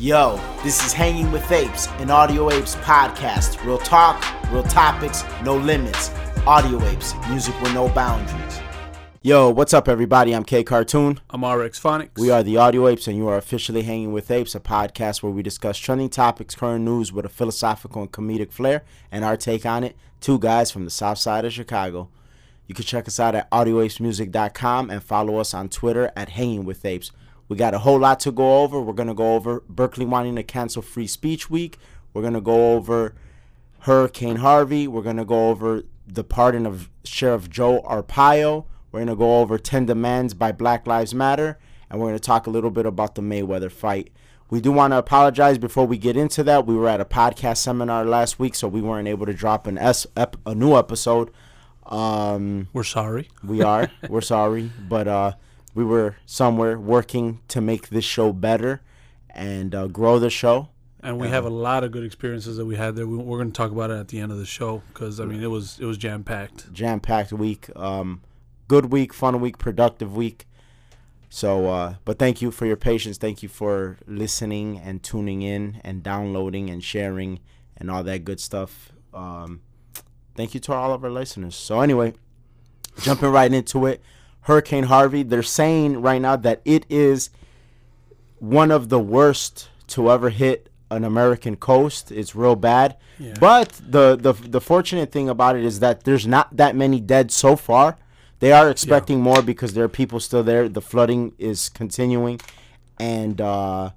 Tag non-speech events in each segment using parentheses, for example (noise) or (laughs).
Yo, this is Hanging with Apes, an Audio Apes podcast. Real talk, real topics, no limits. Audio Apes, music with no boundaries. Yo, what's up, everybody? I'm K Cartoon. I'm RX Phonics. We are the Audio Apes, and you are officially Hanging with Apes, a podcast where we discuss trending topics, current news with a philosophical and comedic flair, and our take on it. Two guys from the south side of Chicago. You can check us out at audioapesmusic.com and follow us on Twitter at Hanging with Apes. We got a whole lot to go over. We're going to go over Berkeley wanting to cancel Free Speech Week. We're going to go over Hurricane Harvey. We're going to go over the pardon of Sheriff Joe Arpaio. We're going to go over 10 demands by Black Lives Matter. And we're going to talk a little bit about the Mayweather fight. We do want to apologize before we get into that. We were at a podcast seminar last week, so we weren't able to drop an S, ep, a new episode. Um, We're sorry. we are. (laughs) we're sorry. But uh, we were somewhere working to make this show better and uh, grow the show. And we have a lot of good experiences that we had there. We, we're going to talk about it at the end of the show because I mean it was it was jam packed. Jam packed week. Um, good week, fun week, productive week. So, uh, but thank you for your patience. Thank you for listening and tuning in and downloading and sharing and all that good stuff. Um, thank you to all of our listeners. So, anyway, jumping right into it Hurricane Harvey, they're saying right now that it is one of the worst to ever hit an American coast. It's real bad. Yeah. But the, the the fortunate thing about it is that there's not that many dead so far. They are expecting more because there are people still there. The flooding is continuing, and uh,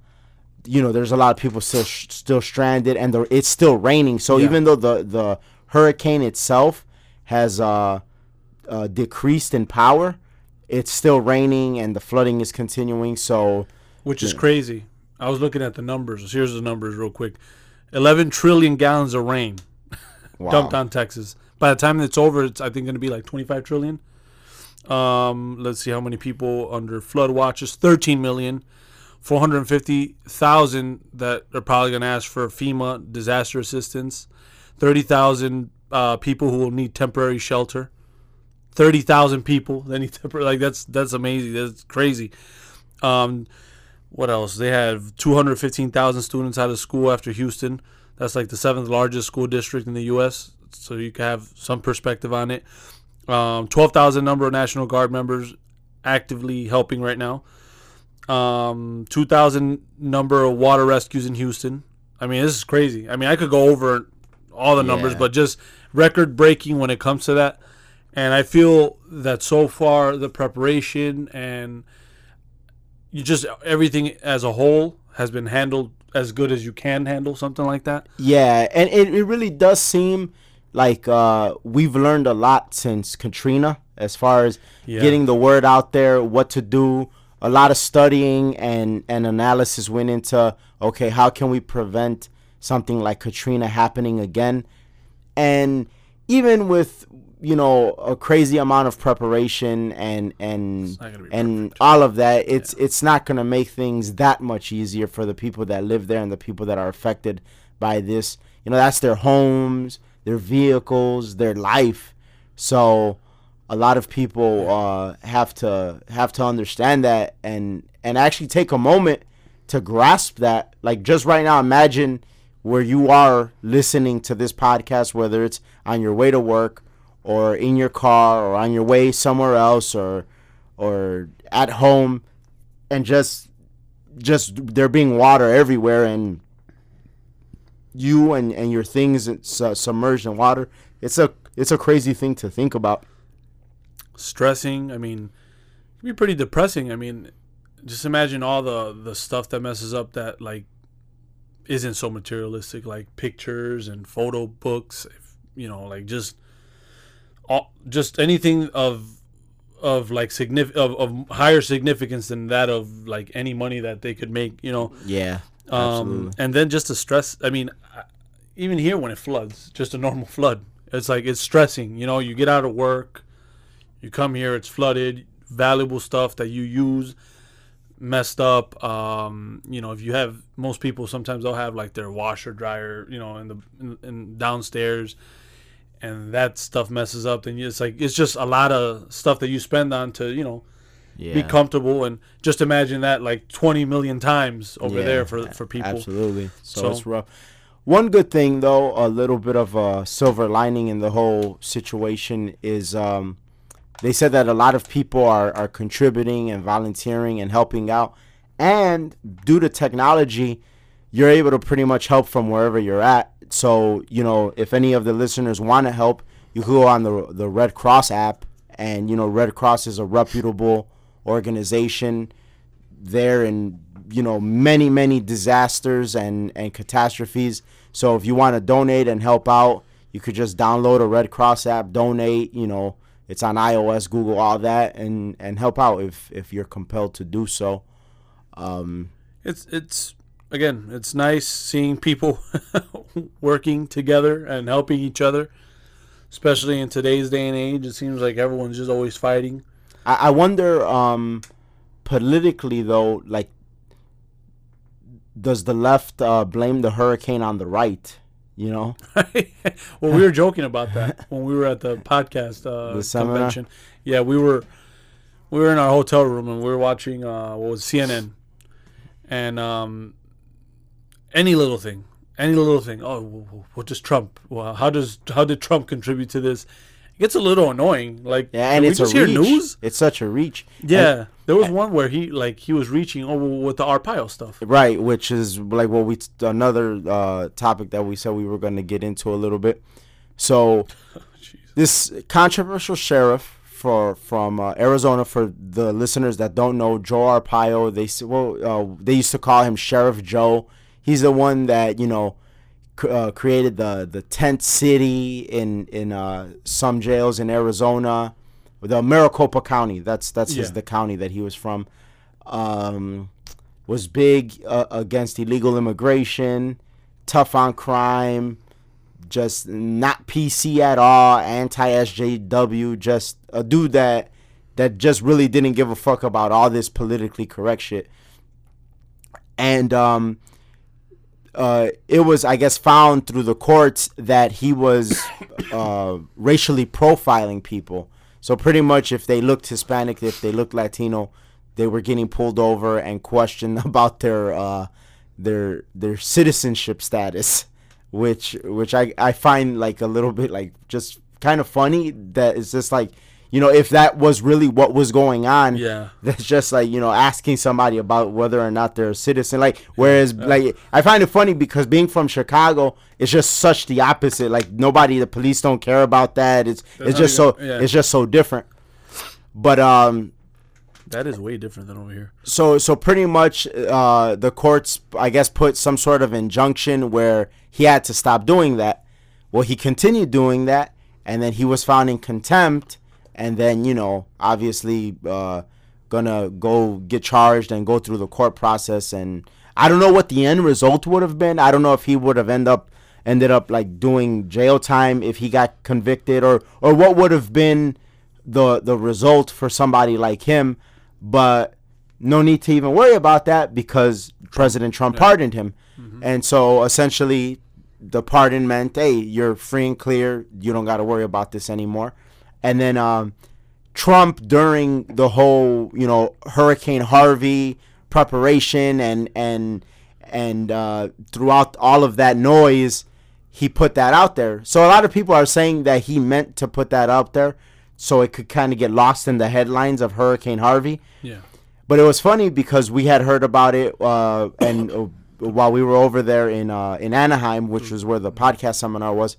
you know there's a lot of people still still stranded, and the, it's still raining. So Yeah. even though the the hurricane itself has uh, uh, decreased in power, it's still raining, and the flooding is continuing. So which is crazy. I was looking at the numbers. Here's the numbers real quick: 11 trillion gallons of rain (laughs) wow. dumped on Texas. By the time it's over, it's I think going to be like 25 trillion. Um, let's see how many people under flood watches: 13 million. 450,000 that are probably going to ask for FEMA disaster assistance. 30,000 uh, people who will need temporary shelter. 30,000 people that need temporary like that's that's amazing. That's crazy. Um what else? They have 215,000 students out of school after Houston. That's like the seventh largest school district in the U.S. So you can have some perspective on it. Um, 12,000 number of National Guard members actively helping right now. Um, 2,000 number of water rescues in Houston. I mean, this is crazy. I mean, I could go over all the numbers, Yeah. but just record breaking when it comes to that. And I feel that so far the preparation and you just everything as a whole has been handled as good as you can handle something like that. Yeah, and it, it really does seem like uh, we've learned a lot since Katrina as far as Yeah. getting the word out there, what to do. A lot of studying and, and analysis went into okay, how can we prevent something like Katrina happening again? And even with you know a crazy amount of preparation and and and all of that, it's it's not gonna make things that much easier for the people that live there and the people that are affected by this. You know, that's their homes, their vehicles, their life. So a lot of people uh, have to have to understand that and and actually take a moment to grasp that. Like just right now, imagine where you are listening to this podcast, whether it's on your way to work or in your car or on your way somewhere else or or at home and just just there being water everywhere and you and, and your things su- submerged in water it's a it's a crazy thing to think about Stressing, I mean, be pretty depressing. I mean, just imagine all the the stuff that messes up that like isn't so materialistic, like pictures and photo books. If, you know, like just all just anything of of like significant of, of higher significance than that of like any money that they could make. You know, yeah Um, absolutely and then just the stress. I mean, even here when it floods, just a normal flood, it's like it's stressing. You know, you get out of work, you come here, it's flooded, valuable stuff that you use messed up. Um, you know, if you have most people, sometimes they'll have like their washer dryer, you know, in the in, in downstairs, and that stuff messes up. Then it's like it's just a lot of stuff that you spend on to you know be comfortable, and just imagine that like 20 million times over Yeah, there for for people. Absolutely. So, So- it's rough. One good thing, though, a little bit of a silver lining in the whole situation is um, they said that a lot of people are, are contributing and volunteering and helping out. And due to technology, you're able to pretty much help from wherever you're at. So, you know, if any of the listeners want to help, you can go on the, the Red Cross app. And, you know, Red Cross is a reputable organization there in you know many many disasters and and catastrophes so if you want to donate and help out you could just download a red cross app donate you know it's on ios google all that and and help out if if you're compelled to do so um It's it's again, it's nice seeing people (laughs) working together and helping each other, especially in today's day and age. It seems like everyone's just always fighting. I, I wonder um politically though like does the left uh blame the hurricane on the right you know (laughs) well, we were joking about that when we were at the podcast uh, The convention. Yeah, we were we were in our hotel room and we were watching uh, what was CNN, and um, any little thing, any little thing. Oh, wh- wh- what does Trump? Well, how does how did Trump contribute to this? It gets a little annoying. Like, yeah and we it's just a hear reach news. it's such a reach Yeah, there was one where he like he was reaching over with the Arpaio stuff. Right, which is like what we another uh, topic that we said we were going to get into a little bit. So (laughs) this controversial sheriff for from uh, Arizona, for the listeners that don't know, Joe Arpaio, they well uh, they used to call him Sheriff Joe. He's the one that you know uh, created the the tent city in in uh, some jails in Arizona, the Maricopa County. That's that's his the county that he was from. Um, was big uh, against illegal immigration, tough on crime, just not PC at all, anti SJW, just a dude that that just really didn't give a fuck about all this politically correct shit. And um uh, it was, I guess, found through the courts that he was uh, racially profiling people. So pretty much, if they looked Hispanic, if they looked Latino, they were getting pulled over and questioned (laughs) about their uh, their their citizenship status, which which I I find like a little bit like just kind of funny. That it's just like you know if that was really what was going on Yeah. that's just like you know asking somebody about whether or not they're a citizen like whereas like i find it funny because being from chicago it's just such the opposite like nobody the police don't care about that it's it's just so yeah. it's just so different but um That is way different than over here. so so pretty much uh the courts i guess put some sort of injunction where he had to stop doing that well he continued doing that and then he was found in contempt and then you know obviously uh gonna go get charged and go through the court process and i don't know what the end result would have been i don't know if he would have end up ended up like doing jail time if he got convicted or or what would have been the the result for somebody like him but no need to even worry about that because President Trump pardoned him. And so essentially the pardon meant, hey, you're free and clear. You don't got to worry about this anymore. And then um, Trump during the whole, you know, Hurricane Harvey preparation and and and uh, throughout all of that noise, he put that out there. So a lot of people are saying that he meant to put that out there so it could kind of get lost in the headlines of Hurricane Harvey. Yeah. But it was funny because we had heard about it, uh, and uh, while we were over there in uh, in Anaheim, which was where the podcast seminar was,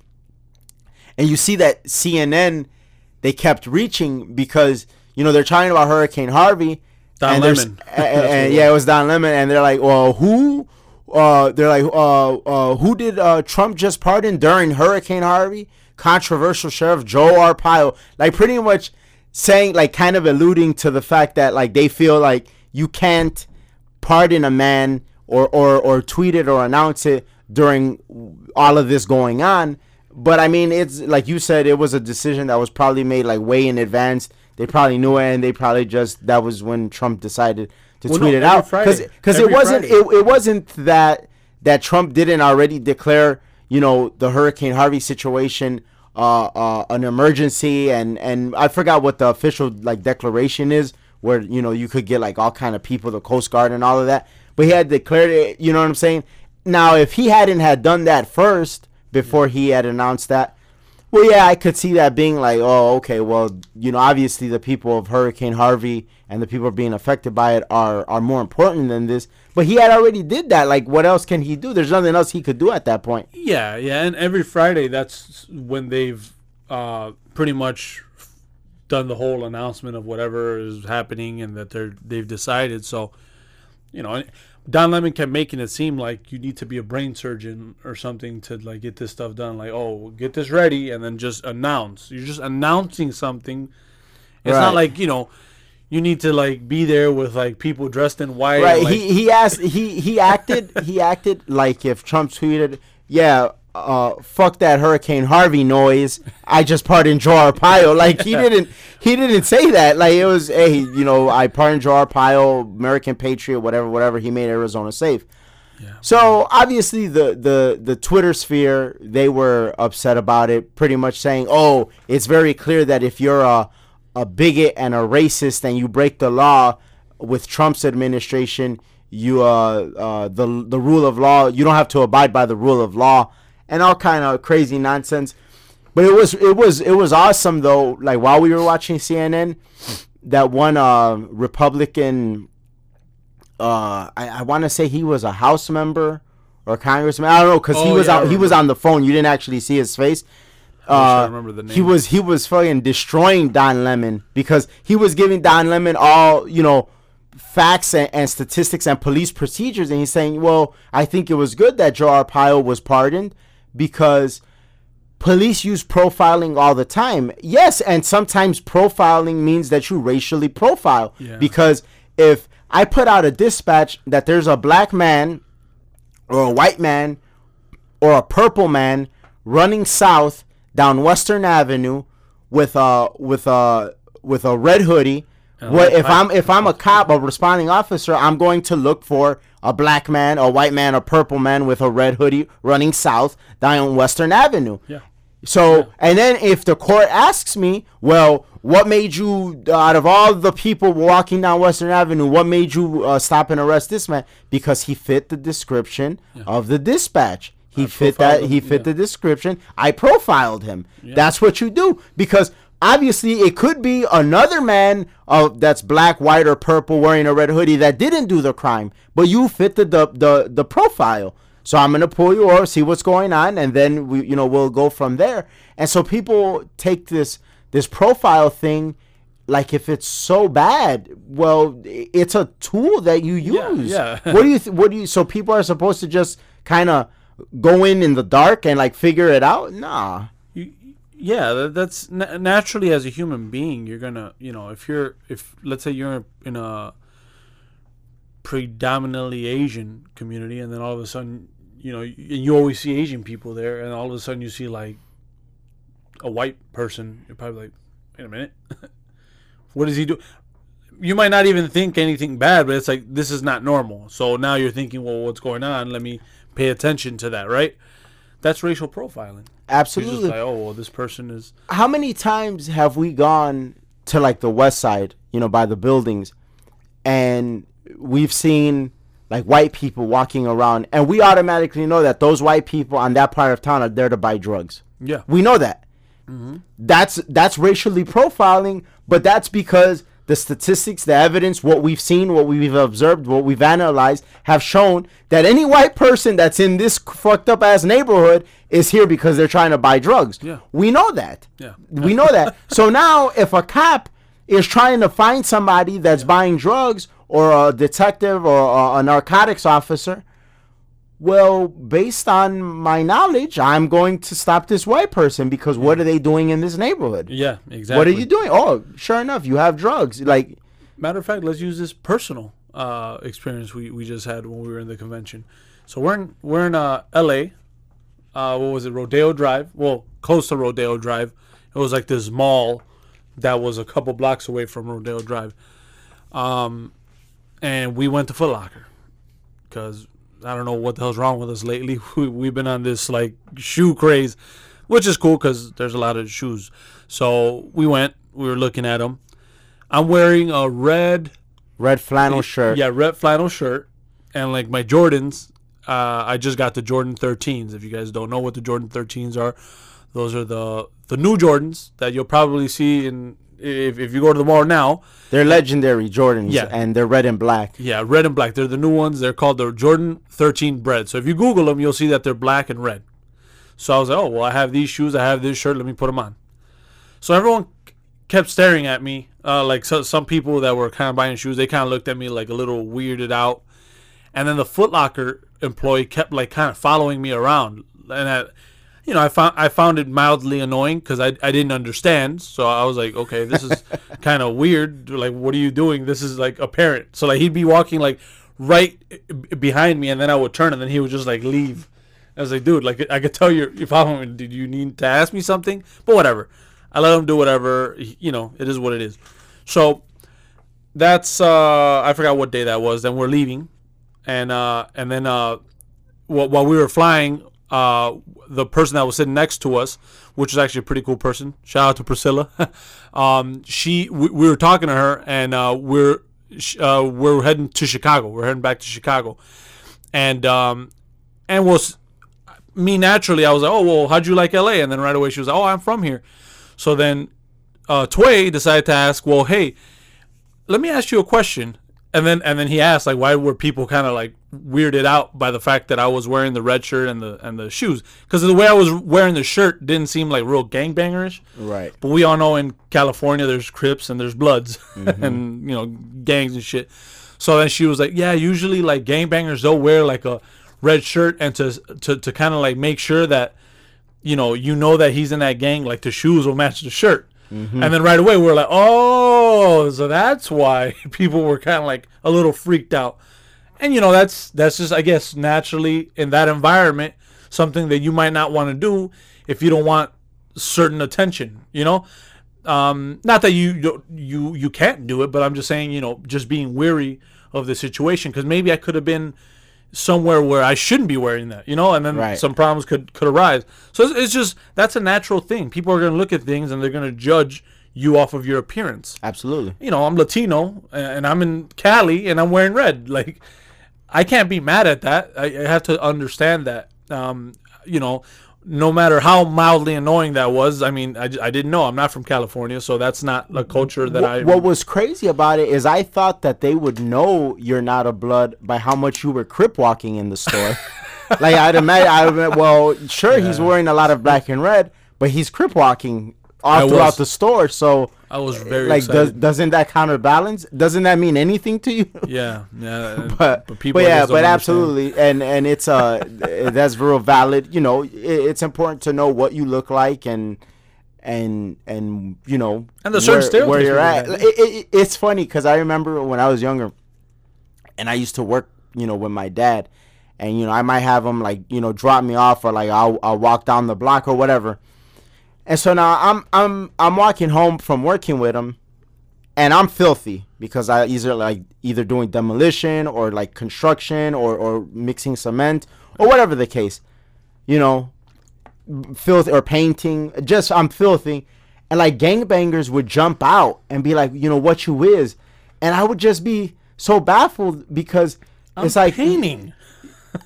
and you see that CNN they kept reaching because you know they're talking about Hurricane Harvey. Don and Lemon. a- a- (laughs) That's and yeah, it was Don Lemon, and they're like, "Well, who?" Uh, they're like, uh, uh, "Who did uh, Trump just pardon during Hurricane Harvey?" Controversial Sheriff Joe Arpaio, like pretty much saying, like, kind of alluding to the fact that like they feel like you can't pardon a man or or or tweet it or announce it during all of this going on. But I mean, it's like you said, it was a decision that was probably made like way in advance. They probably knew it, and they probably just that was when Trump decided to Well, tweet no, it out Friday. because it wasn't it, it wasn't that that Trump didn't already declare you know the Hurricane Harvey situation uh, uh, an emergency and and I forgot what the official like declaration is where you know you could get like all kind of people, the Coast Guard and all of that. But he had declared it. You know what I'm saying? Now, if he hadn't had done that first before he had announced that, well, yeah, I could see that being like, oh, okay, well, you know, obviously the people of Hurricane Harvey and the people being affected by it are are more important than this. But he had already did that. Like, what else can he do? There's nothing else he could do at that point. Yeah, yeah, and every Friday that's when they've uh, pretty much done the whole announcement of whatever is happening and that they're they've decided. So, you know, Don Lemon kept making it seem like you need to be a brain surgeon or something to like get this stuff done. Like, oh, get this ready and then just announce. You're just announcing something. It's Right. not like you know. You need to like be there with like people dressed in white. Right. like- he he asked he he acted he acted like if Trump tweeted, yeah, uh, fuck that Hurricane Harvey noise. I just pardoned Joe Arpaio. Like he (laughs) didn't he didn't say that. Like it was, hey, you know, I pardoned Joe Arpaio, American patriot, whatever, whatever. He made Arizona safe. Yeah. So obviously the, the the Twitter sphere they were upset about it, pretty much saying, "Oh, it's very clear that if you're a a bigot and a racist and you break the law with Trump's administration, you uh, uh the the rule of law, you don't have to abide by the rule of law and all kind of crazy nonsense." But it was it was it was awesome though. Like while we were watching CNN, that one uh Republican uh I, I want to say he was a house member or congressman. I don't know because he Oh, was yeah, out, he was on the phone. You didn't actually see his face. Uh, remember the name. he was he was fucking destroying Don Lemon because he was giving Don Lemon all you know facts and, and statistics and police procedures, and he's saying, well, I think it was good that Joe Arpaio was pardoned because police use profiling all the time. Yes, and sometimes profiling means that you racially profile. Yeah. Because if I put out a dispatch that there's a black man or a white man or a purple man running south down Western Avenue with a with a with a red hoodie. What if I'm if I'm a cop, a responding officer, I'm going to look for a black man, a white man, a purple man with a red hoodie running south down Western Avenue. Yeah. So, and then if the court asks me, well, what made you, out of all the people walking down Western Avenue, what made you uh, stop and arrest this man? Because he fit the description of the dispatch. He fit that. profiled He fit yeah. the description. I profiled him. That's what you do because obviously it could be another man uh, that's black, white, or purple wearing a red hoodie that didn't do the crime, but you fit the the the, the profile. So I'm gonna pull you over, see what's going on, and then we, you know, we'll go from there. And so people take this this profile thing like if it's so bad. Well, it's a tool that you Yeah, use. yeah. (laughs) what do you? Th- what do you? So people are supposed to just kind of go in in the dark and like figure it out? Nah. Yeah, that's na- naturally as a human being, you're gonna, you know, if you're, if let's say you're in a predominantly Asian community, and then all of a sudden, you know, and you always see Asian people there, and all of a sudden you see like a white person, you're probably like, wait a minute, (laughs) what does he do? You might not even think anything bad, but it's like this is not normal. So now you're thinking, well, what's going on? Let me pay attention to that, right? That's racial profiling. You're just Absolutely. like, oh, well, this person is How many times have we gone to like the west side, you know, by the buildings, and we've seen like white people walking around, and we automatically know that those white people on that part of town are there to buy drugs. Yeah. We know that. Mm-hmm. That's that's racially profiling, but that's because the statistics, the evidence, what we've seen, what we've observed, what we've analyzed, have shown that any white person that's in this fucked up ass neighborhood is here because they're trying to buy drugs. Yeah. We know that. Yeah. We know that. (laughs) So now if a cop is trying to find somebody that's buying drugs or a detective or a, a narcotics officer, well, based on my knowledge, I'm going to stop this white person because what are they doing in this neighborhood? Yeah, exactly. What are you doing? Oh, sure enough, you have drugs. Like, Matter of fact, let's use this personal uh, experience we, we just had when we were in the convention. So we're in we're in uh, L.A. Uh, what was it? Rodeo Drive. Well, close to Rodeo Drive. It was like this mall that was a couple blocks away from Rodeo Drive. Um, and we went to Foot Locker because I don't know what the hell's wrong with us lately. (laughs) We, we've been on this like shoe craze, which is cool because there's a lot of shoes. So we went. We were looking at them. I'm wearing a red, Red flannel shirt. yeah, red flannel shirt, and like my Jordans. Uh, I just got the Jordan 13s. If you guys don't know what the Jordan 13s are, those are the the new Jordans that you'll probably see in if, if you go to the mall now. They're legendary Jordans. Yeah. And they're red and black. Yeah, red and black. They're the new ones. They're called the Jordan 13 Bred. So if you Google them, you'll see that they're black and red. So I was like, oh, well, I have these shoes. I have this shirt. Let me put them on. So everyone kept staring at me. Uh, like so, some people that were kind of buying shoes, they kind of looked at me like a little weirded out. And then the Footlocker employee kept like kind of following me around. And I, you know, I found I found it mildly annoying because I, I didn't understand. So I was like, okay, this is (laughs) kind of weird. Like, what are you doing? This is like apparent. So like he'd be walking like right behind me, and then I would turn, and then he would just like leave. I was like, dude, like I could tell you're you're following me. Did you need to ask me something? But whatever. I let him do whatever. You know, it is what it is. So that's uh I forgot what day that was. Then we're leaving, and uh and then uh while, while we were flying, uh the person that was sitting next to us, which is actually a pretty cool person. Shout out to Priscilla. (laughs) um, she we, we were talking to her, and uh we're uh we're heading to Chicago. We're heading back to Chicago, and um and we'll. Me naturally, I was like, "Oh well, how'd you like LA?" And then right away she was like, "Oh, I'm from here." So then, uh, Tway decided to ask, "Well, hey, let me ask you a question." And then and then he asked like why were people kind of like weirded out by the fact that I was wearing the red shirt and the and the shoes because the way I was wearing the shirt didn't seem like real gangbangerish. Right. But we all know in California there's Crips and there's Bloods (laughs) mm-hmm. and you know gangs and shit. So then she was like, "Yeah, usually like gangbangers they'll wear like a red shirt and to to to kind of like make sure that you know you know that he's in that gang like the shoes will match the shirt." And then right away we're like, "Oh, so that's why (laughs) people were kind of like a little freaked out." And you know, that's that's just I guess naturally in that environment something that you might not want to do if you don't want certain attention, you know? Um, not that you you you can't do it, but I'm just saying, you know, just being weary of the situation because maybe I could have been somewhere where I shouldn't be wearing that, you know, and then Right. some problems could could arise. So it's, it's just that's a natural thing. People are going to look at things and they're going to judge you off of your appearance. Absolutely. You know, I'm Latino and I'm in Cali and I'm wearing red. (laughs) Like, I can't be mad at that. I, I have to understand that. Um, you know, no matter how mildly annoying that was, I mean, I didn't know. I'm not from California, so that's not a mm-hmm. culture that I. What, what was crazy about it is I thought that they would know you're not a blood by how much you were crip walking in the store. (laughs) like I'd imagine, I well, sure he's wearing a lot of black and red, but he's crip walking all I throughout was. the store. So I was eh, very like, does, doesn't that counterbalance? Doesn't that mean anything to you? yeah, yeah. (laughs) Uh, but but but, people I yeah, but understand. absolutely, and and it's uh eh, that's real valid. You know, it, it's important to know what you look like and and and you know And the certain stereotypes where you're at. It, it, it's funny because I remember when I was younger, and I used to work, you know, with my dad, and you know I might have him like you know drop me off or like I'll I'll walk down the block or whatever. And so now I'm I'm I'm walking home from working with him, and I'm filthy because I either like either doing demolition or like construction or or mixing cement or whatever the case, you know, filth or painting. Just I'm filthy, and like gangbangers would jump out and be like, you know, what you is, and I would just be so baffled because it's like painting.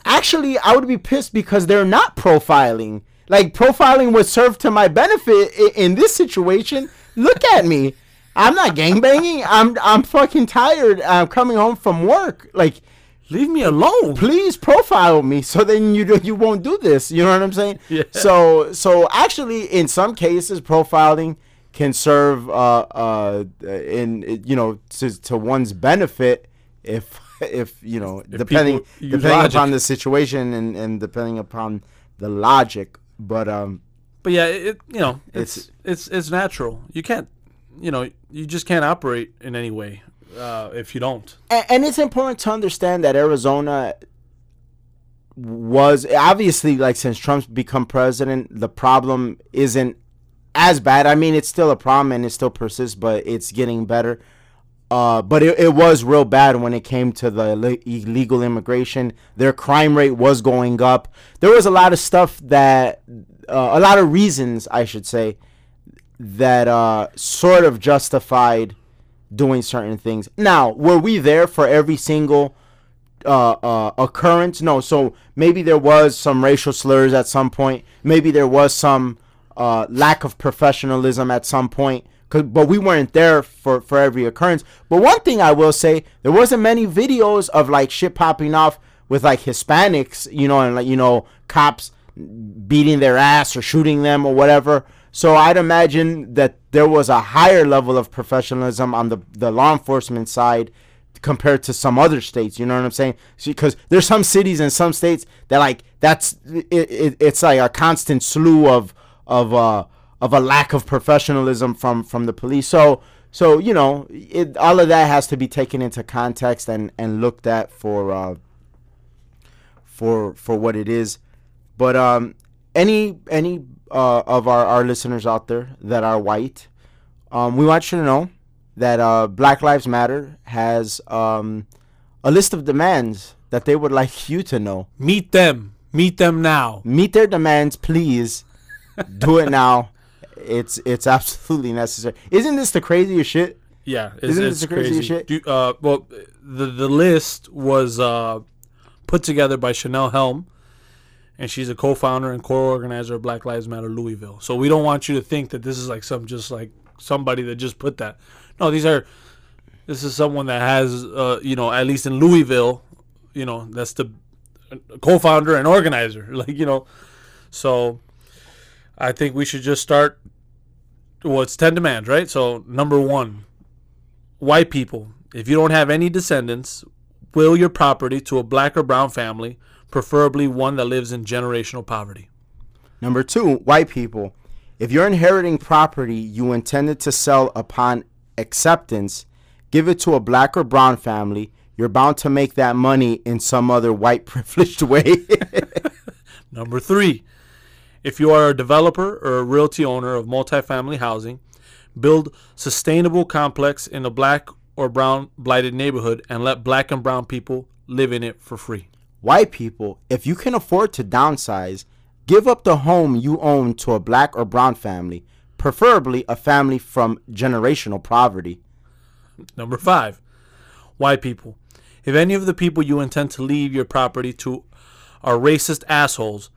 actually I would be pissed because they're not profiling. Like profiling would serve to my benefit in, in this situation. Look at me. I'm not gangbanging. I'm I'm fucking tired. I'm coming home from work. Like Leave me alone. please profile me so then you do, you won't do this. You know what I'm saying? Yeah. So so actually in some cases profiling can serve uh uh in you know to to one's benefit if if you know depending depending logic. upon the situation and and depending upon the logic but um But yeah, it, you know It's- it's it's it's natural. You can't, you know, you just can't operate in any way uh, if you don't. and, and it's important to understand that Arizona was obviously like since Trump's become president, the problem isn't as bad. I mean, it's still a problem and it still persists, but it's getting better. Uh, but it, it was real bad when it came to the ille- illegal immigration. Their crime rate was going up. There was a lot of stuff that, uh, a lot of reasons, I should say, that uh, sort of justified doing certain things. Now, were we there for every single uh, uh, occurrence? No. So maybe there was some racial slurs at some point. Maybe there was some uh, lack of professionalism at some point. Cause, but we weren't there for, for every occurrence. But one thing I will say, there wasn't many videos of like shit popping off with like Hispanics, you know, and like you know cops beating their ass or shooting them or whatever. So I'd imagine that there was a higher level of professionalism on the the law enforcement side compared to some other states. You know what I'm saying? Because there's some cities and some states that like that's it, it, it's like a constant slew of of uh of a lack of professionalism from from the police. So so you know it, all of that has to be taken into context and and looked at for uh for for what it is. But um any any uh, of our, our listeners out there that are white, um, we want you to know that uh, Black Lives Matter has um, a list of demands that they would like you to know. Meet them. Meet them now. Meet their demands, please. Do it now. It's it's absolutely (laughs) necessary. Isn't this the craziest shit? Yeah, it's, Isn't it's this the craziest crazy. shit? Do, uh, well, the the list was uh, put together by Chanelle Helm, and she's a co-founder and co-organizer of Black Lives Matter Louisville. So we don't want you to think that this is like some just like somebody that just put that. No, these are this is someone that has uh, you know at least in Louisville, you know that's the co-founder and organizer. (laughs) Like you know, so I think we should just start. Well, it's ten demands, right? So number one, white people, if you don't have any descendants, will your property to a black or brown family, preferably one that lives in generational poverty. Number two, white people. If you're inheriting property you intended to sell upon acceptance, give it to a black or brown family. You're bound to make that money in some other white (laughs) privileged way. (laughs) Number three, if you are a developer or a realty owner of multifamily housing, build sustainable complex in a black or brown blighted neighborhood and let black and brown people live in it for free. white people, if you can afford to downsize, give up the home you own to a black or brown family, preferably a family from generational poverty. Number five, white people. If any of the people you intend to leave your property to are racist assholes,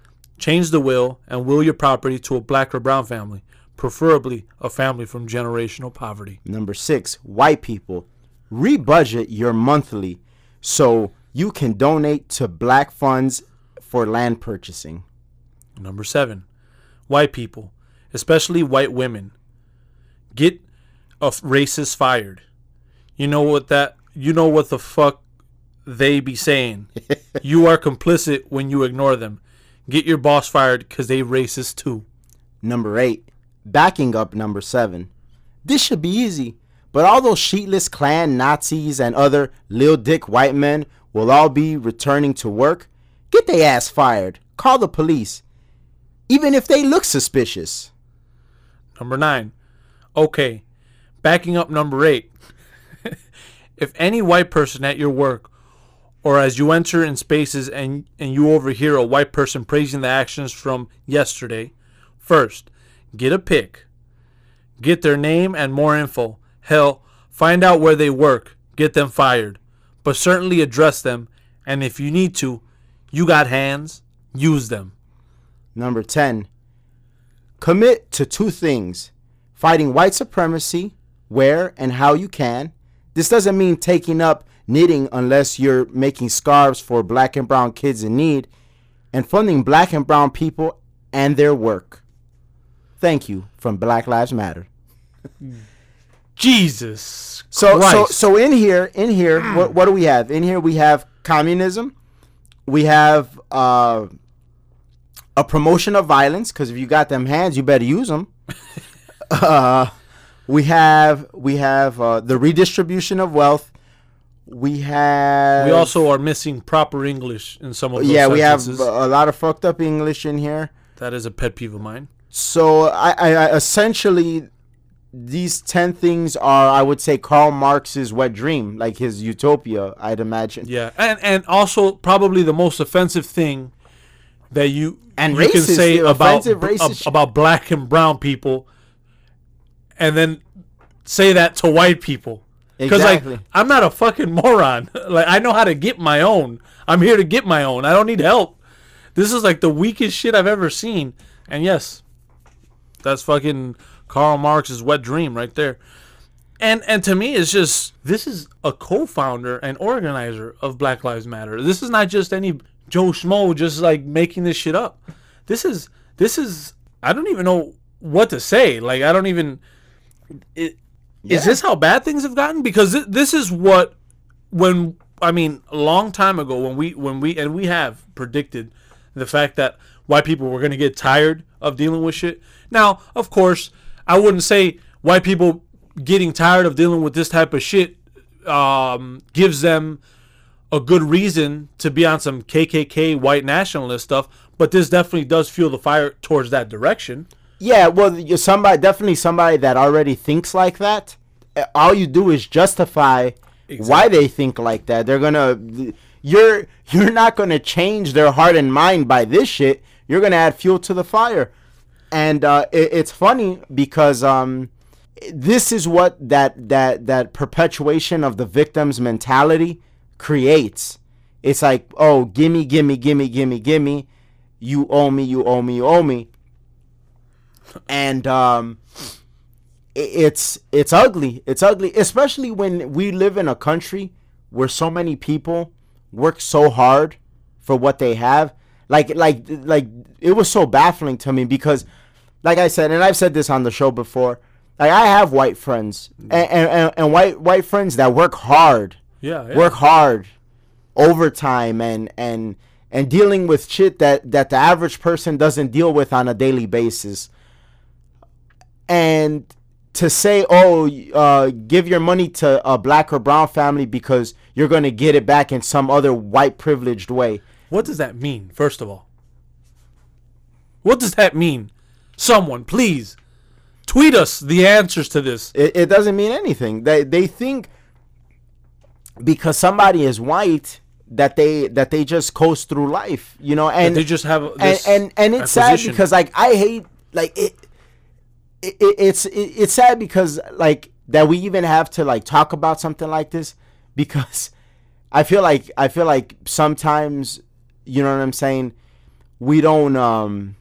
change the will and will your property to a black or brown family, preferably a family from generational poverty. Number six, white people, rebudget your monthly so you can donate to black funds for land purchasing. Number seven, white people, especially white women, get a racist fired. You know what that? You know what the fuck they be saying. (laughs) you are complicit when you ignore them. Get your boss fired because they racist too. Number eight, backing up number seven. This should be easy, but all those sheetless Klan Nazis and other lil dick white men will all be returning to work. Get their ass fired. Call the police. Even if they look suspicious. Number nine. Okay. Backing up number eight. (laughs) if any white person at your work or as you enter in spaces and, and you overhear a white person praising the actions from yesterday, first, get a pic. Get their name and more info. Hell, find out where they work. Get them fired. But certainly address them. And if you need to, you got hands, use them. Number 10. Commit to two things fighting white supremacy where and how you can. This doesn't mean taking up knitting unless you're making scarves for black and brown kids in need, and funding black and brown people and their work. Thank you from Black Lives Matter. Jesus. So so Christ. so in here in here what what do we have? In here we have communism. We have uh, a promotion of violence because if you got them hands, you better use them. (laughs) uh, we have we have uh, the redistribution of wealth. We have We also are missing proper English in some of those yeah we have a lot of fucked up English in here. that is a pet peeve of mine. So I, I, I essentially these ten things are I would say Karl Marx's wet dream, like his utopia. I'd imagine. Yeah, and and also probably the most offensive thing that you And you can say about racist about black and brown people, and then say that to white people. Because Exactly. like I'm not a fucking moron. (laughs) like I know how to get my own. I'm here to get my own. I don't need help. This is like the weakest shit I've ever seen. And yes, that's fucking Karl Marx's wet dream right there. And and to me, it's just this is a co-founder and organizer of Black Lives Matter. This is not just any Joe Schmo just like making this shit up. This is this is I don't even know what to say. Like I don't even. It, Is this how bad things have gotten? Because thi- this is what when I mean a long time ago when we when we and we have predicted the fact that white people were going to get tired of dealing with shit. Now, of course, I wouldn't say white people getting tired of dealing with this type of shit um, gives them a good reason to be on some KKK white nationalist stuff, but this definitely does fuel the fire towards that direction. Yeah, well, you're somebody definitely somebody that already thinks like that. Uh, All you do is justify why they think like that. They're gonna, you're you're not gonna change their heart and mind by this shit. You're gonna add fuel to the fire, and uh, it, it's funny because um, this is what that that that perpetuation of the victim's mentality creates. It's like, oh, gimme, gimme, gimme, gimme, gimme. You owe me, you owe me, you owe me and um it's it's ugly. It's ugly especially when we live in a country where so many people work so hard for what they have. Like like like it was so baffling to me because like i said and i've said this on the show before like i have white friends and and, and, and white white friends that work hard. Yeah, yeah. work hard overtime and and and dealing with shit that that the average person doesn't deal with on a daily basis and to say oh uh, give your money to a black or brown family because you're going to get it back in some other white privileged way What does that mean, first of all? What does that mean? Someone, please, tweet us the answers to this. it, it doesn't mean anything they they think because somebody is white that they that they just coast through life you know and they just have and this and, and it's sad because like I hate like it, it, it it's it, it's sad because like that we even have to like talk about something like this because (laughs) I feel like I feel like sometimes you know what I'm saying? We don't um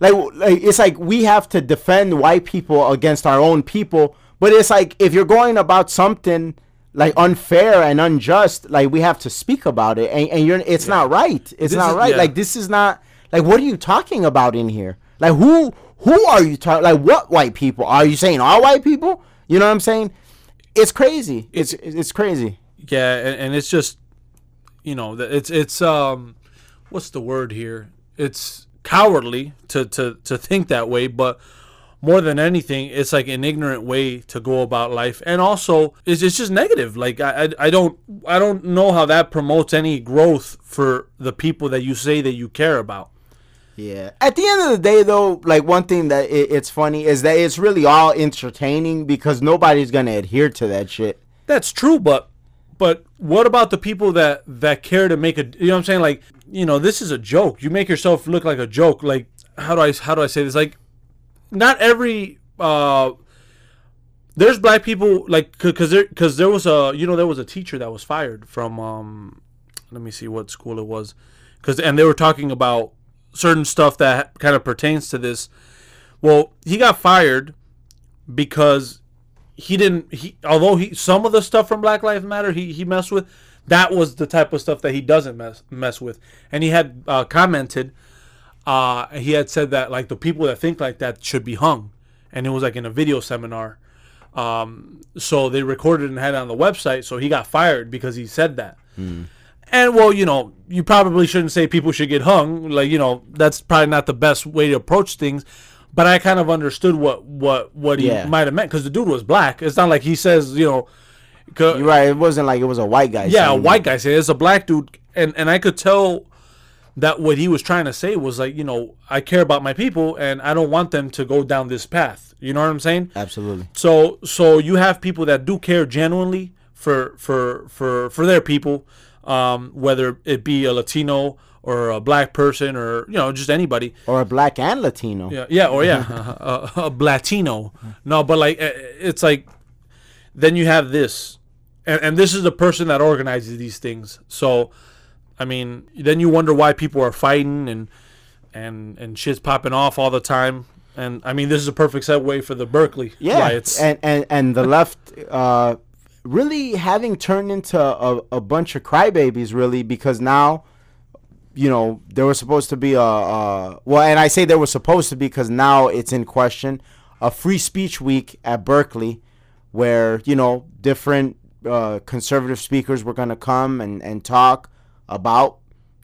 like like it's like we have to defend white people against our own people but it's like if you're going about something like unfair and unjust like we have to speak about it and, and you're it's not right. It's This not is- right. yeah. like this is not like what are you talking about in here? Like who who are you talking like what white people are you saying all white people you know what i'm saying it's crazy it's it's crazy yeah, and, and it's just, you know, that it's it's um, what's the word here? It's cowardly to to to think that way, but more than anything, it's like an ignorant way to go about life, and also it's, it's just negative. Like I, I I don't I don't know how that promotes any growth for the people that you say that you care about. Yeah. At the end of the day, though, like one thing that it, it's funny is that it's really all entertaining because nobody's gonna adhere to that shit. That's true, but but what about the people that that care to make a you know what I'm saying like you know this is a joke. You make yourself look like a joke. Like how do I how do I say this? Like not every uh there's black people like because there because there was a you know there was a teacher that was fired from um let me see what school it was because and they were talking about certain stuff that kind of pertains to this. Well, he got fired because he didn't he although he some of the stuff from Black Lives Matter he he messed with that was the type of stuff that he doesn't mess mess with. And he had uh, commented uh he had said that like the people that think like that should be hung. And it was like in a video seminar. Um so they recorded and had it on the website so he got fired because he said that and well you know you probably shouldn't say people should get hung like you know that's probably not the best way to approach things but I kind of understood what what what he Yeah. might have meant because the dude was black. It's not like he says you know, You're right. It wasn't like it was a white guy. yeah, a white guy said it's a black dude, and and I could tell that what he was trying to say was like you know I care about my people and I don't want them to go down this path. You know what I'm saying? Absolutely. So so you have people that do care genuinely for for for for their people, um, whether it be a Latino or a black person or you know just anybody. Or a black and Latino. Yeah, yeah, or yeah, (laughs) a, a, a Latino. No, but like uh, it's like then you have this, and, and this is the person that organizes these things. So, I mean, then you wonder why people are fighting and and and shit's popping off all the time. And I mean, this is a perfect segue for the Berkeley Yeah, riots. and and and the left uh, really having turned into a, a bunch of crybabies, really, because now, you know, there was supposed to be a, a well, and I say there was supposed to be because now it's in question a free speech week at Berkeley, where you know different uh, conservative speakers were going to come and and talk about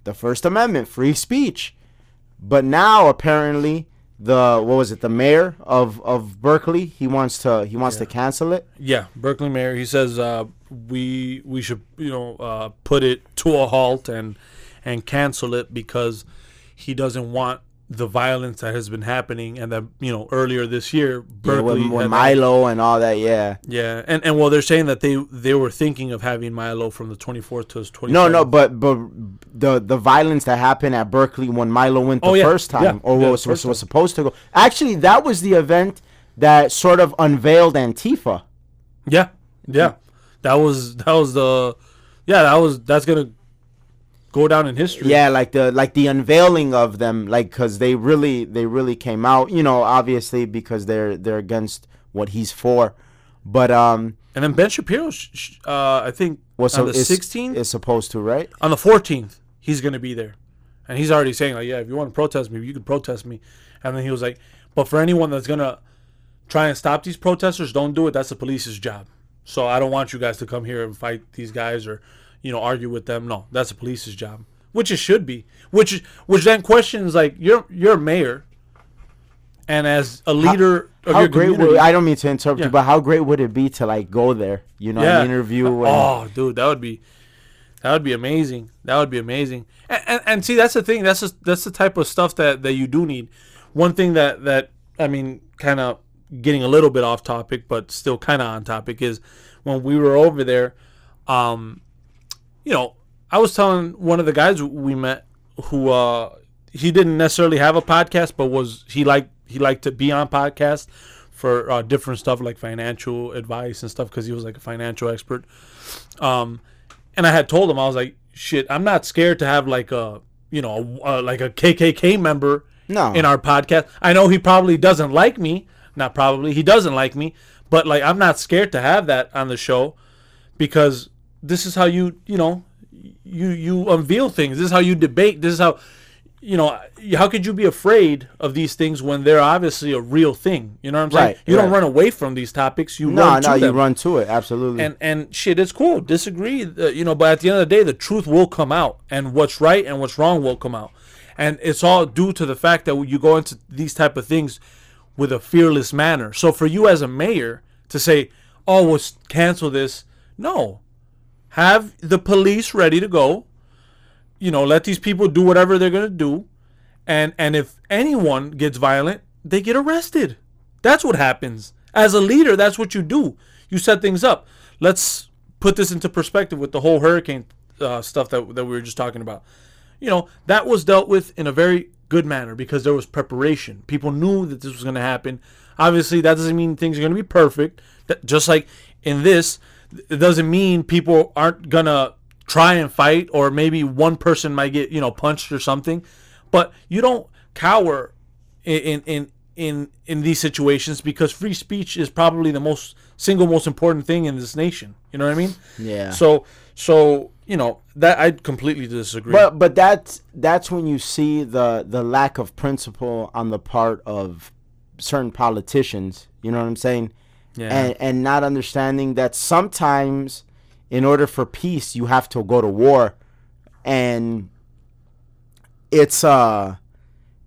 the First Amendment, free speech. But now apparently the what was it the mayor of of Berkeley he wants to he wants to cancel it. Yeah, Berkeley mayor. He says uh, we we should you know uh, put it to a halt and and cancel it because he doesn't want the violence that has been happening and that you know earlier this year Yeah, Berkeley with, with had- Milo and all that. Yeah. yeah and and well they're saying that they they were thinking of having Milo from the 24th to the 27th. No, no, but but the the violence that happened at Berkeley when Milo went the Oh, yeah, first time, yeah, or yeah, was, was, was supposed to go. Actually, that was the event that sort of unveiled Antifa. yeah yeah that was that was the yeah that was that's gonna go down in history. Yeah, like the like the unveiling of them, like because they really they really came out. You know, obviously because they're they're against what he's for, but um, and then Ben Shapiro, sh- sh- uh, I think so on the 16th is supposed to right? on the 14th he's going to be there and he's already saying like yeah if you want to protest me you can protest me and then he was like but for anyone that's going to try and stop these protesters don't do it that's the police's job so i don't want you guys to come here and fight these guys or you know argue with them no that's the police's job which it should be which which then questions like you're you're a mayor and as a leader of How your great community would I don't mean to interrupt Yeah. you, but how great would it be to like go there, you know, Yeah. and interview and Oh, dude, that would be that would be amazing. That would be amazing. And, and, and see, that's the thing. That's just, that's the type of stuff that, that you do need. One thing that that I mean, kind of getting a little bit off topic, but still kind of on topic is when we were over there. Um, you know, I was telling one of the guys we met who uh, he didn't necessarily have a podcast, but was he like he liked to be on podcasts for uh, different stuff like financial advice and stuff because he was like a financial expert. Um, and I had told him I was like, shit, I'm not scared to have like a you know a, uh, like a KKK member No. in our podcast. I know he probably doesn't like me, not probably he doesn't like me, but like I'm not scared to have that on the show because this is how you you know you you unveil things. This is how you debate. This is how you know how could you be afraid of these things when they're obviously a real thing? You know what I'm saying? Right, you don't run away from these topics. You no, run no, to you them. run to it, absolutely. And and shit, it's cool. Disagree, uh, you know, but at the end of the day, the truth will come out, and what's right and what's wrong will come out, and it's all due to the fact that you go into these type of things with a fearless manner. So for you as a mayor to say, "Oh, we'll cancel this," no, have the police ready to go. You know, let these people do whatever they're gonna do, and and if anyone gets violent, they get arrested. That's what happens. As a leader, that's what you do. You set things up. Let's put this into perspective with the whole hurricane uh, stuff that, that we were just talking about. You know, that was dealt with in a very good manner because there was preparation. People knew that this was going to happen. Obviously, that doesn't mean things are going to be perfect. That, just like in this, it doesn't mean people aren't going to try and fight or maybe one person might get, you know, punched or something. But you don't cower in in in in these situations because free speech is probably the most single most important thing in this nation. You know what I mean? Yeah. So so you know that I completely disagree. But but that's that's when you see the the lack of principle on the part of certain politicians. You know what I'm saying? Yeah. And and not understanding that sometimes in order for peace you have to go to war and it's uh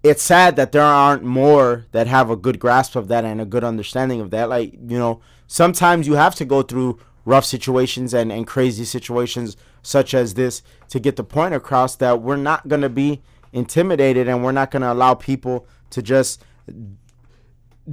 it's sad that there aren't more that have a good grasp of that and a good understanding of that. Like, you know, sometimes you have to go through rough situations and, and crazy situations such as this to get the point across that we're not going to be intimidated and we're not going to allow people to just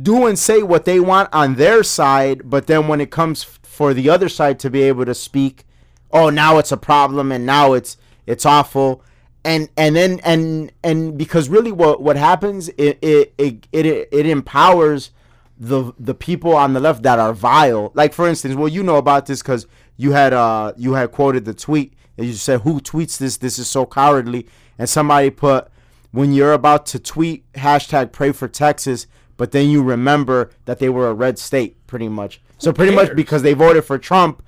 do and say what they want on their side, but then when it comes for the other side to be able to speak, oh now it's a problem and now it's it's awful, and and then and and because really what what happens it it it it, it empowers the the people on the left that are vile. Like for instance, well, you know about this because you had uh you had quoted the tweet and you said who tweets this? This is so cowardly. And somebody put when you're about to tweet hashtag pray for Texas, but then you remember that they were a red state, pretty much. So pretty much because they voted for Trump,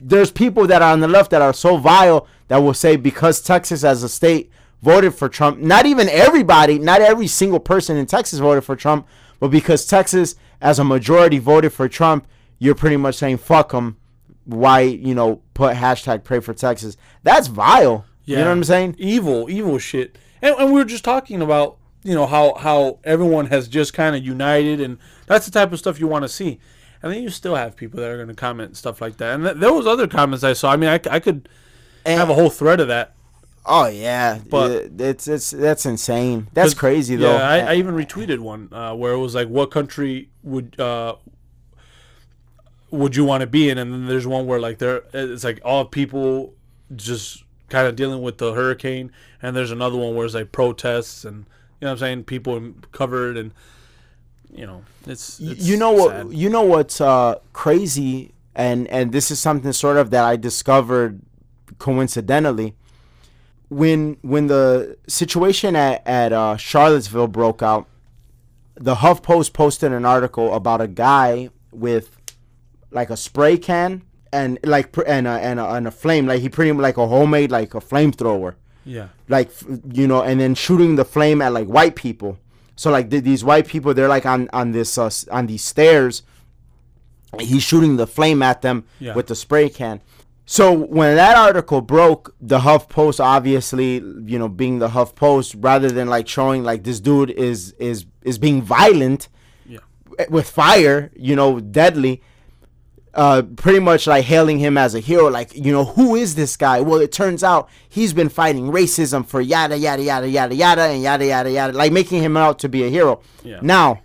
there's people that are on the left that are so vile that will say because Texas as a state voted for Trump, not even everybody, not every single person in Texas voted for Trump, but because Texas as a majority voted for Trump, you're pretty much saying fuck them. Why you know put hashtag pray for Texas? That's vile. Yeah. You know what I'm saying? Evil, evil shit. And, and we were just talking about, you know, how how everyone has just kind of united, and that's the type of stuff you want to see. And then you still have people that are going to comment stuff like that. And th- there was other comments I saw. I mean, I, I could have a whole thread of that. Oh yeah, But- it's it's that's insane. That's crazy though. Yeah, I, I even retweeted one uh, where it was like, "What country would uh, would you want to be in?" And then there's one where like there, it's like all people just kind of dealing with the hurricane, and there's another one where it's like protests and you know what I'm saying, people covered and you know it's, it's you know what you know what's uh crazy and and this is something sort of that I discovered coincidentally. When when the situation at at uh, Charlottesville broke out the HuffPost posted an article about a guy with like a spray can and like and a, and a, and a flame. Like he pretty much like a homemade like a flamethrower yeah. Like you know and then shooting the flame at like white people. So like th- these white people they're like on on this uh, on these stairs. He's shooting the flame at them Yeah. with the spray can. So when that article broke the huff post obviously you know being the huff post rather than like showing like this dude is is is being violent yeah. with fire you know deadly uh, pretty much like hailing him as a hero. Like, you know, who is this guy? Well, it turns out he's been fighting racism for yada, yada, yada, yada, yada, and yada, yada, yada, like making him out to be a hero. Yeah. Now,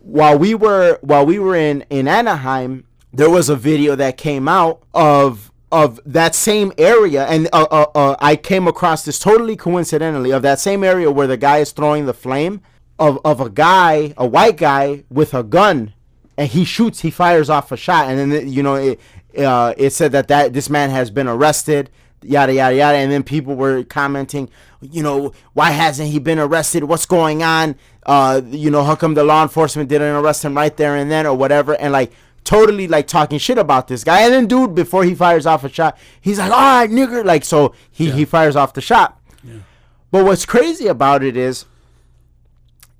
while we were while we were in in Anaheim, there was a video that came out of of that same area, and uh, uh, uh, I came across this totally coincidentally of that same area where the guy is throwing the flame of of a guy, a white guy with a gun, and he shoots, he fires off a shot, and then you know it uh, it said that that this man has been arrested. Yada yada yada, and then people were commenting, you know, why hasn't he been arrested? What's going on? Uh, you know, how come the law enforcement didn't arrest him right there and then, or whatever? And like, totally like talking shit about this guy. And then, dude, before he fires off a shot, he's like, "All right, nigger," like so he he fires off the shot. Yeah. But what's crazy about it is,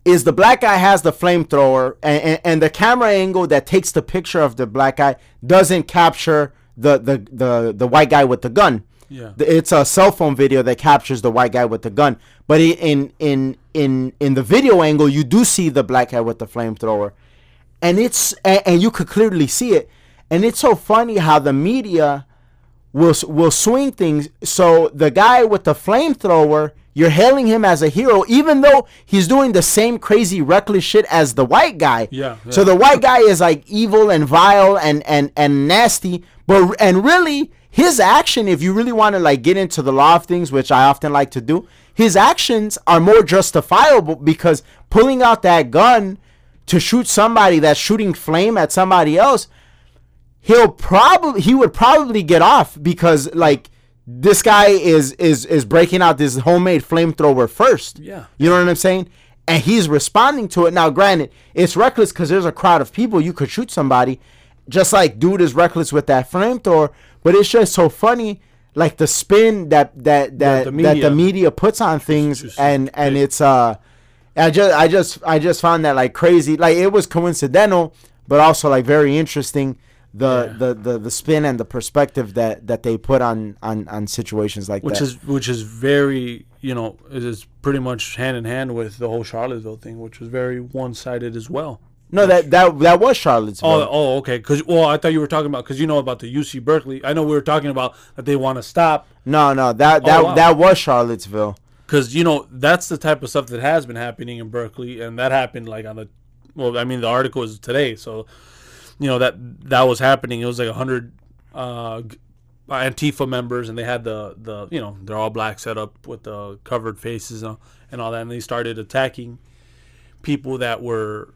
is the black guy has the flamethrower, and, and and the camera angle that takes the picture of the black guy doesn't capture the the the the white guy with the gun. Yeah. It's a cell phone video that captures the white guy with the gun, but in in in in the video angle, you do see the black guy with the flamethrower, and it's and, and you could clearly see it, and it's so funny how the media will will swing things. So the guy with the flamethrower, you're hailing him as a hero, even though he's doing the same crazy reckless shit as the white guy. Yeah, So the white guy is like evil and vile and and and nasty, but and really his action, if you really want to like get into the law of things, which I often like to do, his actions are more justifiable because pulling out that gun to shoot somebody that's shooting flame at somebody else he'll probably he would probably get off because like this guy is is is breaking out this homemade flamethrower first. Yeah. You know what I'm saying? And he's responding to it. Now, granted, it's reckless because there's a crowd of people. You could shoot somebody, just like dude is reckless with that flamethrower. But it's just so funny, like the spin that that that the that media. the media puts on things, just and and it's uh, I just I just I just found that like crazy. Like it was coincidental, but also like very interesting. The, Yeah. the, the, the spin and the perspective that, that they put on, on, on situations like which that. is which is very you know it is pretty much hand in hand with the whole Charlottesville thing, which was very one sided as well. no, that that that was Charlottesville. Oh, oh, okay. Because well, I thought you were talking about because you know about the UC Berkeley. I know we were talking about that they want to stop no, no, that that Oh, wow. that was Charlottesville. because you know that's the type of stuff that has been happening in Berkeley, and that happened like on the well, I mean the article is today, so you know that that was happening. It was like hundred uh, Antifa members, and they had the the you know they're all black set up with the covered faces and, and all that, and they started attacking people that were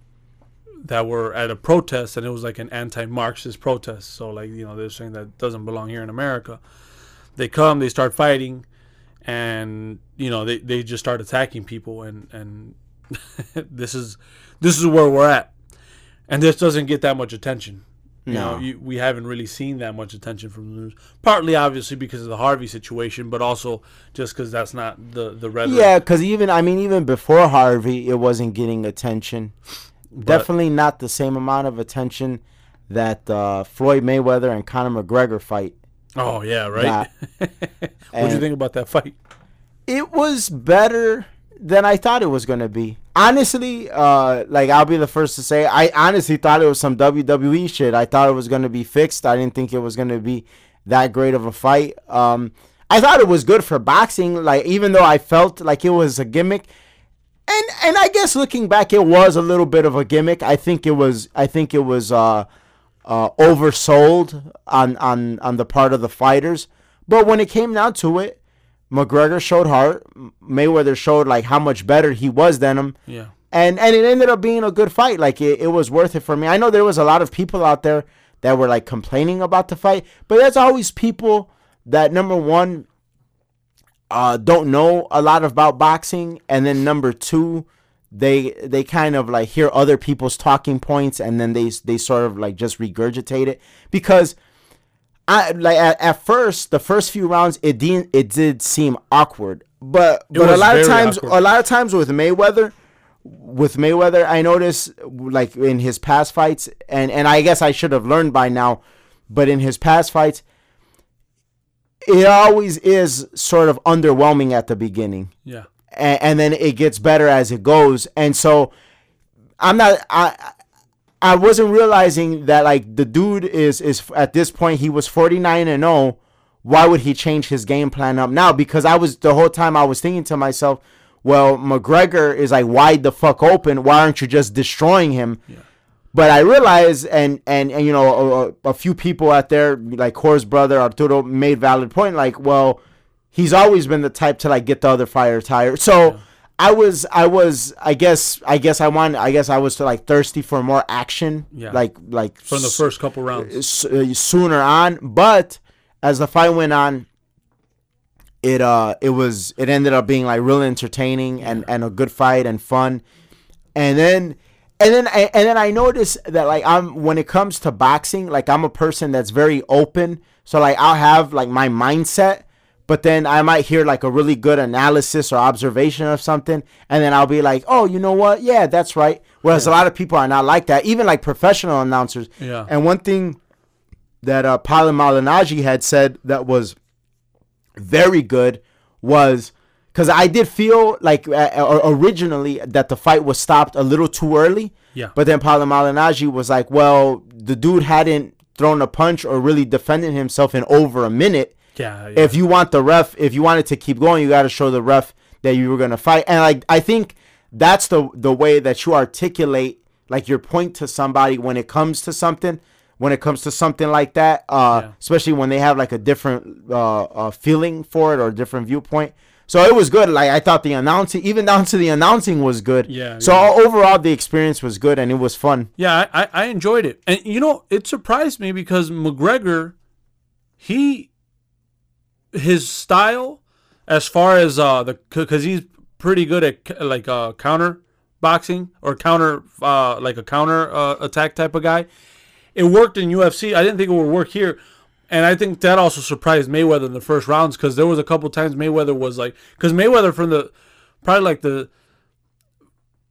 that were at a protest, and it was like an anti-Marxist protest. So like you know they're saying that doesn't belong here in America. They come, they start fighting, and you know they, they just start attacking people, and and (laughs) this is this is where we're at, and this doesn't get that much attention. You No. know, you, we haven't really seen that much attention from the news. Partly, obviously, because of the Harvey situation, but also just because that's not the the rhetoric. Yeah, because even I mean, even before Harvey, it wasn't getting attention. Definitely not the same amount of attention that uh, Floyd Mayweather and Conor McGregor fight. Oh yeah, right. (laughs) what do you think about that fight? it was better than I thought it was gonna be. Honestly, uh, like I'll be the first to say, I honestly thought it was some WWE shit. I thought it was gonna be fixed. I didn't think it was gonna be that great of a fight. Um, I thought it was good for boxing. Like even though I felt like it was a gimmick, and and I guess looking back, it was a little bit of a gimmick. I think it was. I think it was uh, uh, oversold on on on the part of the fighters. But when it came down to it, McGregor showed heart. Mayweather showed like how much better he was than him, Yeah. and and it ended up being a good fight. Like it, it was worth it for me. I know there was a lot of people out there that were like complaining about the fight, but there's always people that number one uh, don't know a lot about boxing, and then number two, they they kind of like hear other people's talking points, and then they they sort of like just regurgitate it because. I like at, at first the first few rounds it did it did seem awkward, but but a lot of times awkward. a lot of times with Mayweather, with Mayweather, I notice like in his past fights, and and I guess I should have learned by now, but in his past fights, it always is sort of underwhelming at the beginning, Yeah. and, and then it gets better as it goes, and so I'm not I. I wasn't realizing that like the dude is is at this point he was 49 and 0 why would he change his game plan up now? Because I was the whole time I was thinking to myself well McGregor is like wide the fuck open. Why aren't you just destroying him? But I realized and and and you know a, a few people out there like Core's brother Arturo made valid point like well he's always been the type to like get the other fire tired so I was I was I guess I guess I want I guess I was like thirsty for more action. Yeah. like like From the first couple rounds. s- uh, sooner on. But as the fight went on it uh it was it ended up being like really entertaining and and a good fight and fun. And then and then I, and then I noticed that like I'm when it comes to boxing like I'm a person that's very open. So like I'll have like my mindset but then I might hear like a really good analysis or observation of something and then I'll be like oh you know what yeah that's right whereas a lot of people are not like that even like professional announcers Yeah. and one thing that uh, Paolo Malignaggi had said that was very good was because I did feel like uh, uh, originally that the fight was stopped a little too early. Yeah. But then Paolo Malignaggi was like, well, the dude hadn't thrown a punch or really defended himself in over a minute. Yeah. yeah. If you want the ref, if you want it to keep going, you got to show the ref that you were gonna fight. And like I think that's the the way that you articulate like your point to somebody when it comes to something. When it comes to something like that, uh, Yeah. especially when they have like a different uh, uh, feeling for it or a different viewpoint. So it was good. Like I thought the announcing, even down to the announcing, was good. Yeah, So yeah. overall, the experience was good and it was fun. Yeah, I, I enjoyed it, and you know, it surprised me because McGregor, he, his style, as far as uh the because he's pretty good at like uh counter boxing or counter uh like a counter uh, attack type of guy. It worked in UFC. I didn't think it would work here. And I think that also surprised Mayweather in the first rounds because there was a couple times Mayweather was like, because Mayweather from the probably like the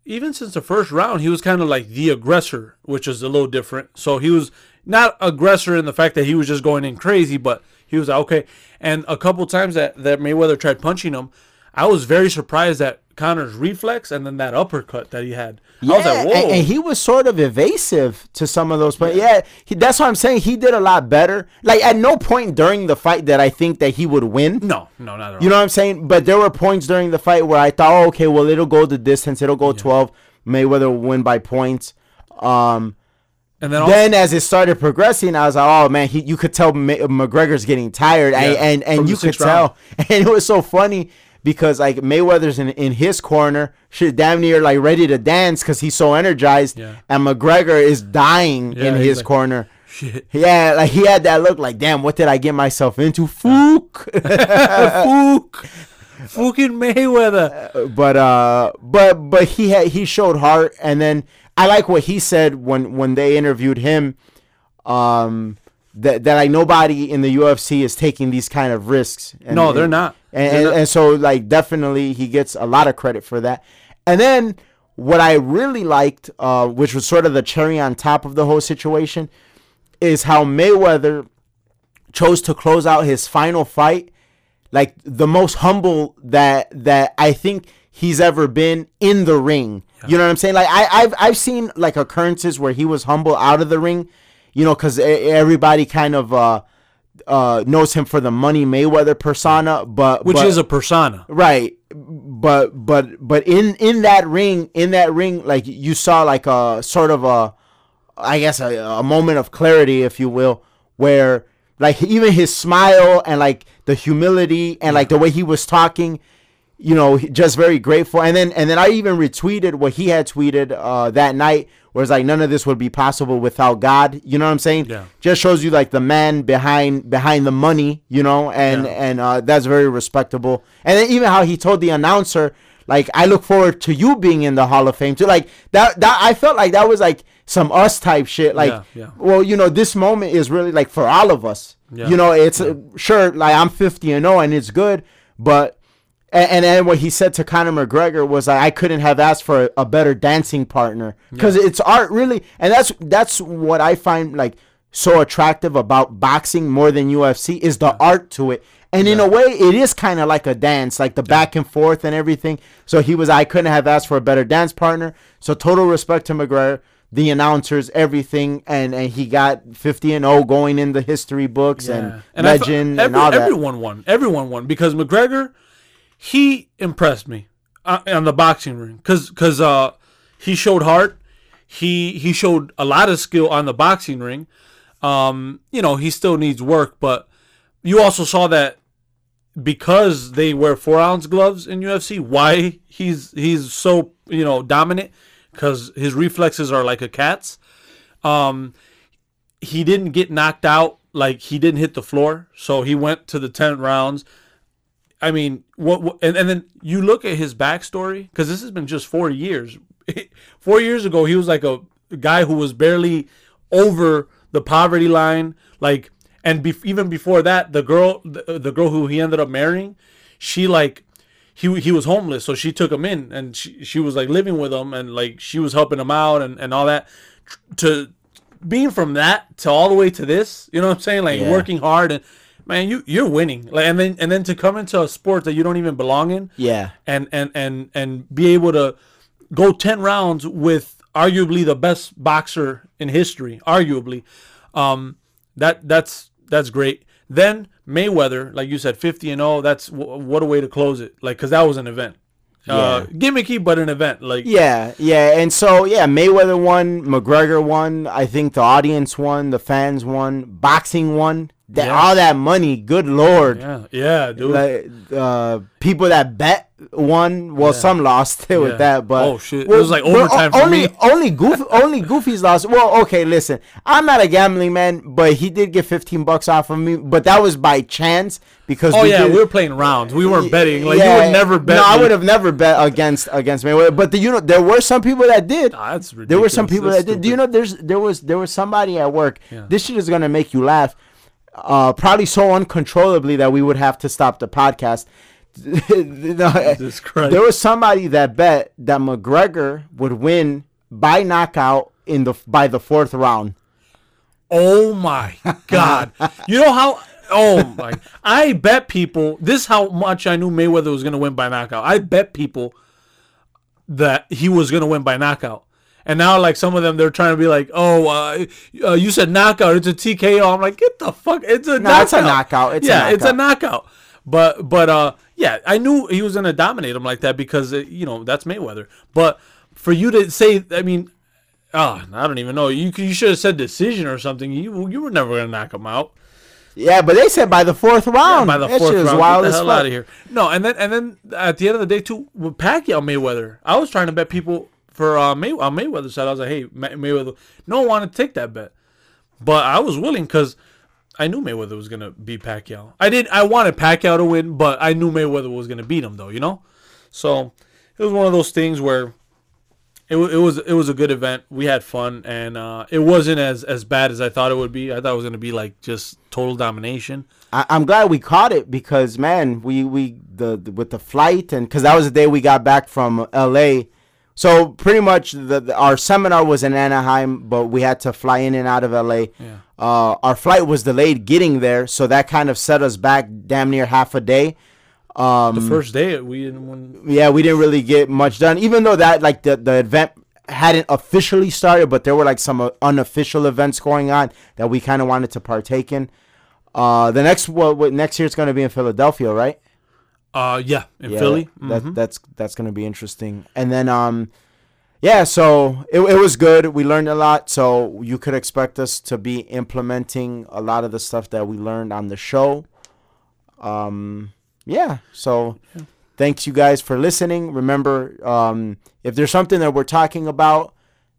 even since the first round, he was kind of like the aggressor, which is a little different. So he was not aggressor in the fact that he was just going in crazy, but he was like, okay. And a couple times that, that Mayweather tried punching him, I was very surprised at Conor's reflex and then that uppercut that he had. I was like, and, whoa. and he was sort of evasive to some of those points. Yeah, he, that's what I'm saying. He did a lot better. Like at no point during the fight that I think that he would win. no, no, not at all. You know what I'm saying? But there were points during the fight where I thought, oh, okay, well, it'll go the distance. It'll go 12. Mayweather will win by points. Um, and then, also, then as it started progressing, I was like, oh man, he, you could tell Ma- McGregor's getting tired, and Yeah, and, from and you could round. tell, (laughs) and it was so funny because like Mayweather's in, in his corner, shit, damn near like ready to dance because he's so energized, Yeah. and McGregor is dying Yeah, in his like- corner. Shit. (laughs) Yeah, like he had that look like, damn, what did I get myself into? Fook. (laughs) Fook. Fucking Mayweather. but uh but but he had he showed heart and then I like what he said when when they interviewed him um that that like nobody in the UFC is taking these kind of risks. And, No, they're not. And, They're and, not. and so like definitely he gets a lot of credit for that. And then what I really liked uh which was sort of the cherry on top of the whole situation is how Mayweather chose to close out his final fight like the most humble that that I think he's ever been in the ring. You know what I'm saying? Like I, I've I've seen like occurrences where he was humble out of the ring, you know, because everybody kind of uh uh knows him for the Money Mayweather persona, but Which but- is a persona. right but but but in in that ring in that ring like you saw like a sort of a i guess a, a moment of clarity if you will where like even his smile and like the humility and like the way he was talking you know just very grateful. And then and then i even retweeted what he had tweeted uh that night where it's like none of this would be possible without god. You know what i'm saying? Yeah. just shows you like the man behind behind the money you know? And Yeah. and uh that's very respectable. And then even how he told the announcer like i look forward to you being in the hall of fame too. Like that that i felt like that was like some us type shit. Like Yeah, yeah. well you know this moment is really like for all of us. You know it's uh, sure like i'm 50 and 0 and it's good but and, and then what he said to Conor McGregor was I couldn't have asked for a, a better dancing partner because it's art really, and that's that's what I find like so attractive about boxing more than UFC is the art to it. And in a way, it is kind of like a dance, like the back and forth and everything. So he was, I couldn't have asked for a better dance partner. So total respect to McGregor, the announcers, everything, and and he got 50 and 0 going in the history books and, I fe- legend every- and all that. Everyone won. Everyone won because McGregor, he impressed me uh, on the boxing ring because because uh he showed heart. He he showed a lot of skill on the boxing ring. Um, you know he still needs work, but you also saw that because they wear four ounce gloves in UFC, why he's he's so you know dominant because his reflexes are like a cat's. Um, he didn't get knocked out like he didn't hit the floor so he went to the 10 rounds i mean what, what and, and then you look at his backstory because this has been just four years (laughs) four years ago he was like a guy who was barely over the poverty line like and bef even before that the girl the, the girl who he ended up marrying she like he, he was homeless so she took him in and she, she was like living with him and like she was helping him out and, and all that to being from that to all the way to this, you know what I'm saying? Like Yeah. working hard and man, you you're winning. Like and then and then to come into a sport that you don't even belong in Yeah. and and and and be able to go 10 rounds with arguably the best boxer in history, arguably. Um that that's that's great. Then Mayweather, like you said 50 and 0, that's w- what a way to close it. Like cuz that was an event. Uh, gimmicky but an event like Yeah, yeah, and so yeah, Mayweather won, McGregor won. I think the audience won, the fans won, boxing won. That Yeah. all that money, good lord. yeah, yeah, dude. Like, uh, people that bet won. Well, some lost (laughs) with Yeah. that, but Oh, shit. It was like overtime for only, me. Only Goofy, (laughs) only Goofy's lost. Well, okay, listen, I'm not a gambling man, but he did get 15 bucks off of me, but that was by chance because. Oh yeah, did- we were playing rounds. We weren't betting. Like you would never bet. No, I me. would have never bet against against Mayweather. But the, you know, there were some people that did. Ah, that's ridiculous. There were some people That's that did. Do you know? There's there was there was somebody at work. Yeah. This shit is gonna make you laugh. Uh, probably so uncontrollably that we would have to stop the podcast. (laughs) There was somebody that bet that McGregor would win by knockout in the by the fourth round. Oh my god! (laughs) you know how? Oh my! I bet people. This is how much I knew Mayweather was gonna win by knockout. I bet people that he was gonna win by knockout. And now, like some of them, they're trying to be like, "Oh, uh, uh, you said knockout. It's a TKO." I'm like, "Get the fuck! It's a No, knockout. it's a knockout. It's a yeah, it's a knockout. knockout." But but uh, yeah, I knew he was gonna dominate him like that because uh, you know that's Mayweather. But for you to say, I mean, oh, I don't even know. You you should have said decision or something. You you were never gonna knock him out. Yeah, but they said by the fourth round. Yeah, by the fourth round. wild Get as the hell fuck. out of here. No, and then and then at the end of the day too, with Pacquiao Mayweather, I was trying to bet people for uh, May on Mayweather's side. I was like, hey, May- Mayweather. No one wanted to take that bet, but I was willing because I knew Mayweather was gonna beat Pacquiao. I did. I wanted Pacquiao to win, but I knew Mayweather was gonna beat him though. You know, so it was one of those things where. It, wa- it was it was a good event. We had fun, and uh, it wasn't as, as bad as I thought it would be. I thought it was gonna be like just total domination. I, I'm glad we caught it because man, we we the, the with the flight and because that was the day we got back from L.A. So pretty much the, the our seminar was in Anaheim, but we had to fly in and out of L.A. Yeah. Uh, our flight was delayed getting there, so that kind of set us back damn near half a day. Um, The first day we didn't win. yeah, we didn't really get much done, even though that like the the event hadn't officially started, but there were like some uh, unofficial events going on that we kind of wanted to partake in. Uh, the next what, what next year it's going to be in Philadelphia, right? Uh, yeah, in Yeah, Philly. That, Mhm. that's that's going to be interesting. And then um, yeah, so it it was good. We learned a lot. So you could expect us to be implementing a lot of the stuff that we learned on the show. Um, yeah. So thanks you guys for listening. Remember, um, if there's something that we're talking about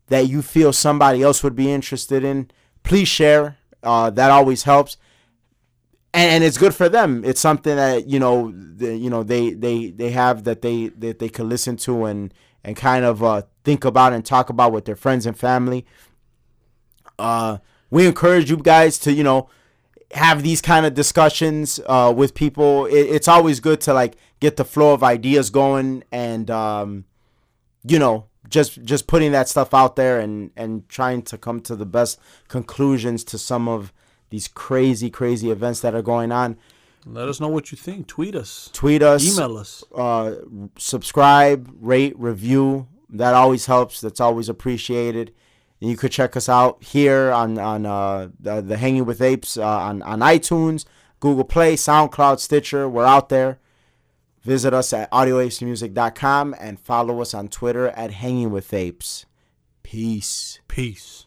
that you feel somebody else would be interested in, please share. Uh, that always helps. And, and it's good for them. It's something that you know, the, you know, they, they, they have that they that they can listen to and and kind of uh, think about and talk about with their friends and family. Uh, we encourage you guys to you know have these kind of discussions uh, with people. It, it's always good to like get the flow of ideas going and um, you know just just putting that stuff out there and and trying to come to the best conclusions to some of these crazy crazy events that are going on. Let us know what you think. Tweet us. Tweet us, Email us. uh, subscribe, rate, review. That always helps. That's always appreciated. And you could check us out here on on uh, the, the Hanging with Apes uh, on on iTunes, Google Play, SoundCloud, Stitcher. We're out there. Visit us at audioapesmusic.com and follow us on Twitter at Hanging with Apes. Peace. Peace.